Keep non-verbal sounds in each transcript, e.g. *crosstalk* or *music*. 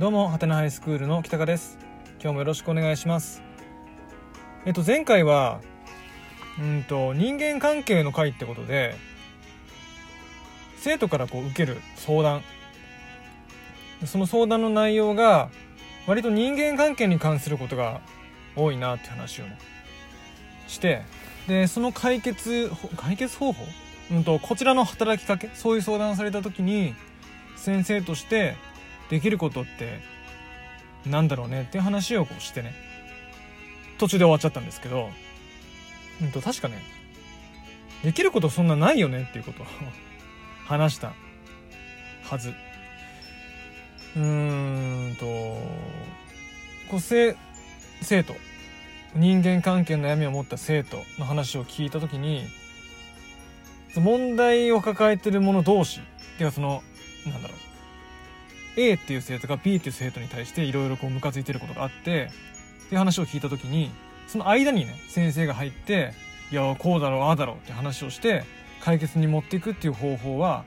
どうもはてなハイスクールの北川です。今日もよろしくお願いします。えっと前回はうんと人間関係の回ってことで生徒からこう受ける相談。その相談の内容が割と人間関係に関することが多いなって話をしてでその解決解決方法うんとこちらの働きかけそういう相談された時に先生としてできることってなんだろうねって話をこうしてね。途中で終わっちゃったんですけどうんと確かねできることそんなないよねっていうことを *laughs* 話したはず。うーんとこう生生徒人間関係の悩みを持った生徒の話を聞いた時に問題を抱えてる者同士っていうかそのなんだろう A っていう生徒が B っていう生徒に対していろいろこうムカついてることがあってっていう話を聞いた時にその間にね先生が入っていやこうだろうああだろうって話をして解決に持っていくっていう方法は、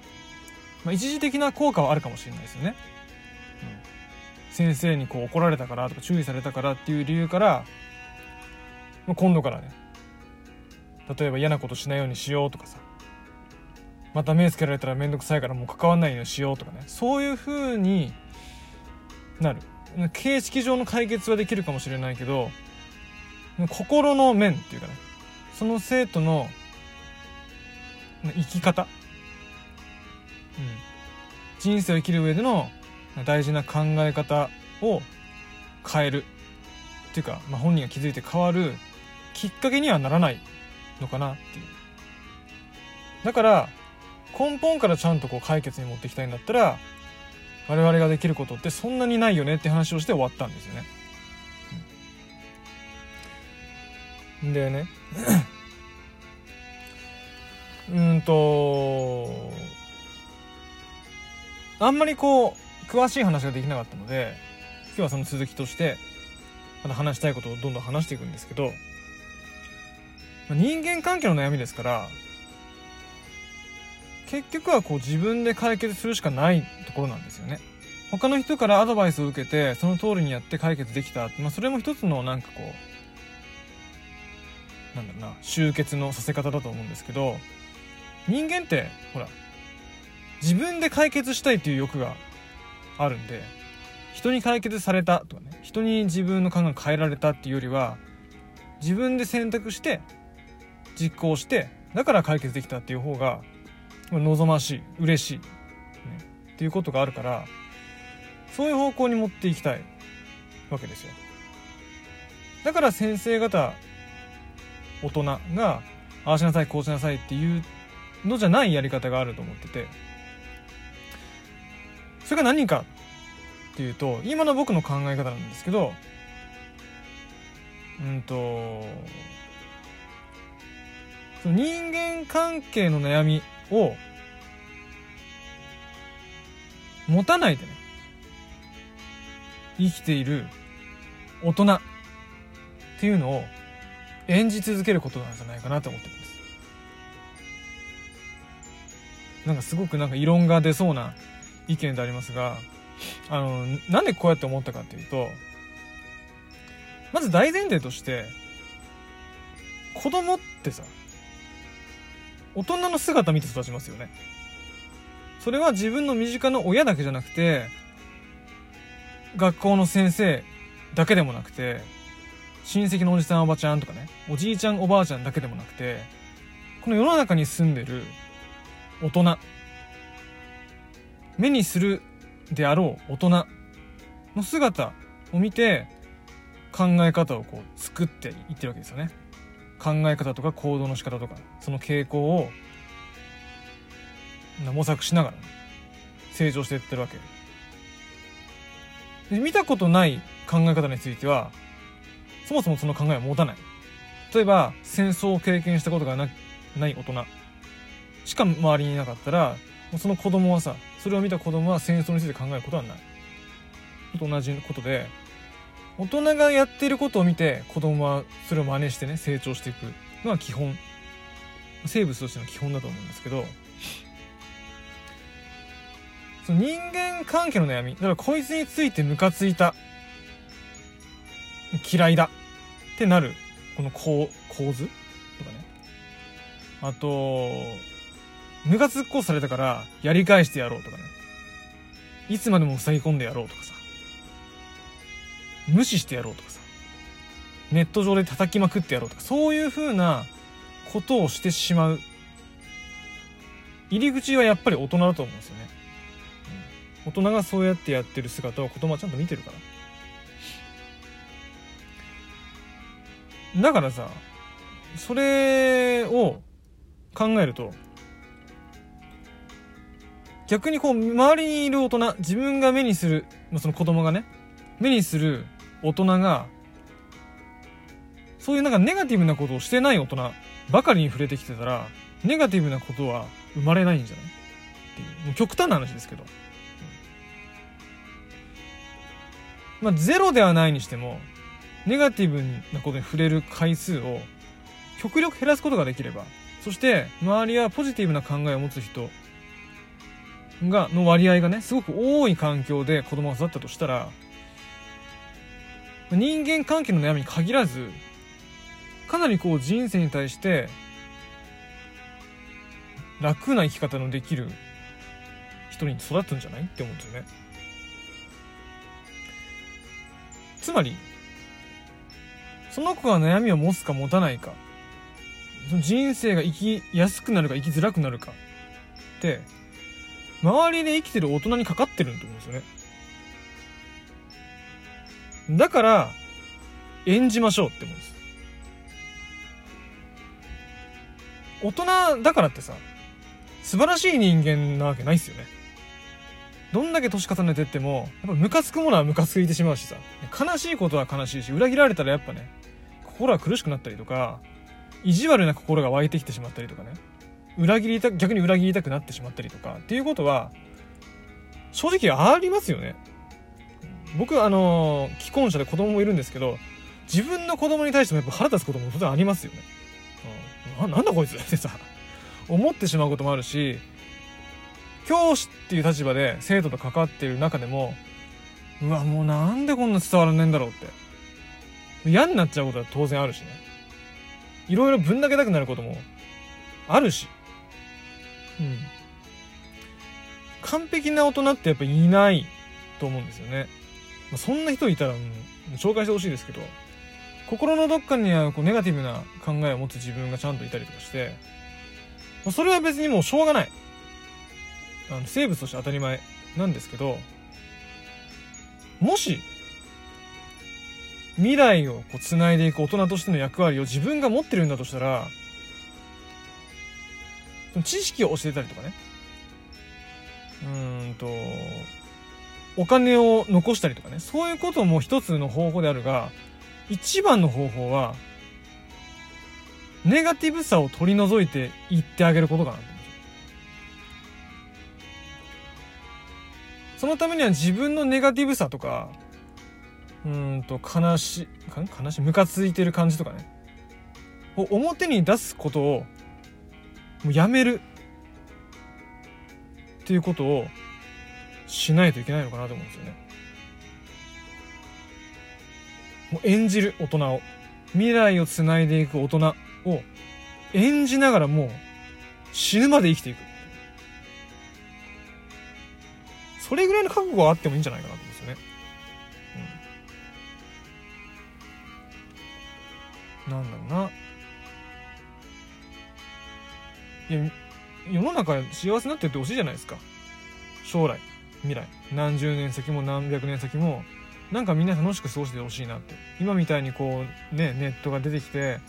まあ、一時的な効果はあるかもしれないですよね。うん、先生にこう怒られたからとか注意されたからっていう理由から、まあ、今度からね例えば嫌なことしないようにしようとかさまた目つけられたら面倒くさいからもう関わんないようにしようとかね。そういう風になる。形式上の解決はできるかもしれないけど心の面っていうかね。その生徒の生き方、うん、人生を生きる上での大事な考え方を変えるっていうか、まあ、本人が気づいて変わるきっかけにはならないのかなっていう。だから根本からちゃんとこう解決に持っていきたいんだったら我々ができることってそんなにないよねって話をして終わったんですよね。うん、でねうんとあんまりこう詳しい話ができなかったので今日はその続きとしてまた話したいことをどんどん話していくんですけど人間関係の悩みですから結局はこう自分で解決するしかないところなんですよね。他の人からアドバイスを受けてその通りにやって解決できた、まあ、それも一つのなんかこうなんだろうな集結のさせ方だと思うんですけど人間ってほら自分で解決したいっていう欲があるんで人に解決されたとかね人に自分の考え変えられたっていうよりは自分で選択して実行してだから解決できたっていう方が望ましい嬉しい、ね、っていうことがあるからそういう方向に持っていきたいわけですよ。だから先生方大人がああしなさいこうしなさいっていうのじゃないやり方があると思ってて。それが何かっていうと今の僕の考え方なんですけどうんと人間関係の悩みを持たないでね。生きている大人っていうのを演じ続けることなんじゃないかなと思ってるんです。なんかすごくなんか異論が出そうな意見でありますがあのなんでこうやって思ったかっていうとまず大前提として子供ってさ大人の姿見て育ちますよねそれは自分の身近な親だけじゃなくて学校の先生だけでもなくて親戚のおじさんおばちゃんとかねおじいちゃんおばあちゃんだけでもなくてこの世の中に住んでる大人目にするであろう大人の姿を見て考え方をこう作っていってるわけですよね。考え方とか行動の仕方とかその傾向を模索しながら成長していってるわけ。で見たことない考え方についてはそもそもその考えを持たない。例えば戦争を経験したことがなない大人。しか周りにいなかったらその子供はさそれを見た子供は戦争について考えることはない。と同じことで大人がやってることを見て子供はそれを真似してね成長していくのは基本。生物としての基本だと思うんですけど。その人間関係の悩み。だからこいつについてムカついた。嫌いだ。ってなる。この構構図とかね。あとムカつっこされたからやり返してやろうとかね。いつまでも塞ぎ込んでやろうとかさ。無視してやろうとかさ。ネット上で叩きまくってやろうとか。そういう風なことをしてしまう。入り口はやっぱり大人だと思うんですよね、うん、大人がそうやってやってる姿を子供はちゃんと見てるから。だからさそれを考えると逆にこう周りにいる大人自分が目にするその子供がね目にする大人がそういうなんかネガティブなことをしてない大人ばかりに触れてきてたらネガティブなことは生まれないんじゃない？っていう。もう極端な話ですけど、まあゼロではないにしてもネガティブなことに触れる回数を極力減らすことができればそして周りはポジティブな考えを持つ人がの割合がねすごく多い環境で子供が育ったとしたら人間関係の悩みに限らずかなりこう人生に対して楽な生き方のできる人に育つんじゃない？って思うんですよね。つまりその子が悩みを持つか持たないかその人生が生きやすくなるか生きづらくなるかって周りで生きてる大人にかかってると思うんですよね。だから、演じましょうって思うんです。大人だからってさ、素晴らしい人間なわけないっすよね。どんだけ年重ねてっても、やっぱムカつくものはムカついてしまうしさ、悲しいことは悲しいし、裏切られたらやっぱね、心が苦しくなったりとか、意地悪な心が湧いてきてしまったりとかね。裏切りた逆に裏切りたくなってしまったりとかっていうことは正直ありますよね僕あの既婚者で子供もいるんですけど自分の子供に対してもやっぱ腹立つことも当然ありますよね、うん、ななんだこいつ？*laughs* ってさ思ってしまうこともあるし教師っていう立場で生徒と関わっている中でもうわもうなんでこんな伝わらねえんだろうって。嫌になっちゃうことは当然あるしね。いろいろぶん投げたくなることもあるし。うん。完璧な大人ってやっぱいないと思うんですよね。あ、そんな人いたら、紹介してほしいですけど、心のどっかにはこうネガティブな考えを持つ自分がちゃんといたりとかして、それは別にもうしょうがない。あの生物として当たり前なんですけど、もし、未来をこう繋いでいく大人としての役割を自分が持ってるんだとしたら、知識を教えたりとかねうんとお金を残したりとかねそういうことも一つの方法であるが一番の方法はネガティブさを取り除いていってあげることかなそのためには自分のネガティブさとかうんと悲し悲しいムカついてる感じとかね表に出すことをもうやめるっていうことをしないといけないのかなと思うんですよね。もう演じる大人を未来をつないでいく大人を演じながらもう死ぬまで生きていく。それぐらいの覚悟はあってもいいんじゃないかなと思うんですよね。うん。なんだろうな。いや世の中幸せになってってほしいじゃないですか将来未来。何十年先も何百年先もなんかみんな楽しく過ごしてほしいなって。今みたいにこうねネットが出てきて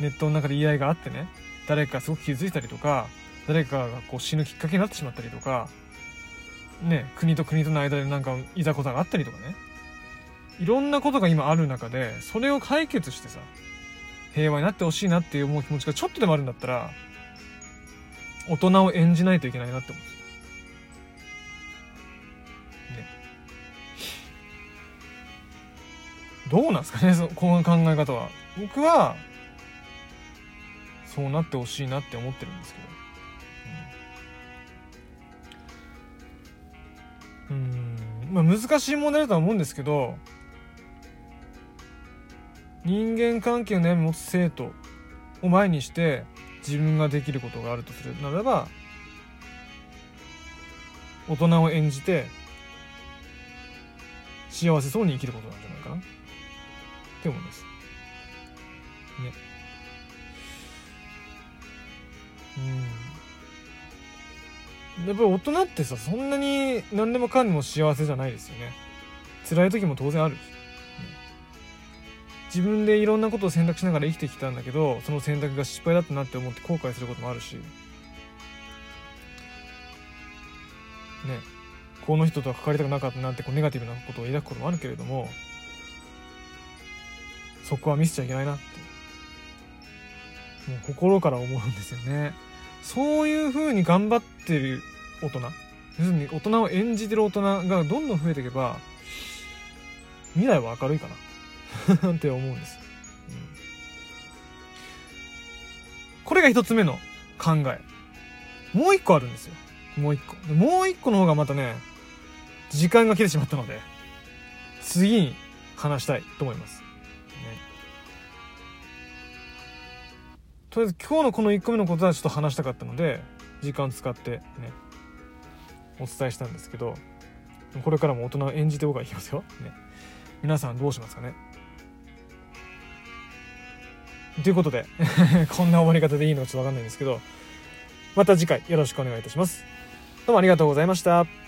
ネットの中で言い合いがあってね誰かすごく傷ついたりとか誰かがこう死ぬきっかけになってしまったりとかね国と国との間でなんかいざこざがあったりとかね。いろんなことが今ある中でそれを解決してさ平和になってほしいなっていう思う気持ちがちょっとでもあるんだったら大人を演じないといけないなって思う。どうなんですかねそこの考え方は。僕は、そうなってほしいなって思ってるんですけどうん。まあ、難しい問題だとは思うんですけど人間関係の悩みを持つ生徒を前にして自分ができることがあるとするならば大人を演じて幸せそうに生きることなんじゃないかなって思います。ね。うん。やっぱり大人ってさそんなに何でもかんでも幸せじゃないですよね。辛い時も当然あるし。自分でいろんなことを選択しながら生きてきたんだけどその選択が失敗だったなって思って後悔することもあるしねこの人とは関わりたくなかったなってこうネガティブなことを抱くこともあるけれどもそこは見せちゃいけないなって。もう心から思うんですよね。そういう風に頑張ってる大人。要するに大人を演じてる大人がどんどん増えていけば未来は明るいかな。*laughs* って思うんです、うん、これが一つ目の考え。もう一個あるんですよ。もう一個。もう一個の方がまたね時間が来てしまったので次に話したいと思います、とりあえず今日のこの1個目のことはちょっと話したかったので時間使ってねお伝えしたんですけどこれからも大人を演じて僕はいきますよ、ね、皆さんどうしますかねということで *laughs* こんな終わり方でいいのかちょっとわかんないんですけど、また次回よろしくお願いいたします。どうもありがとうございました。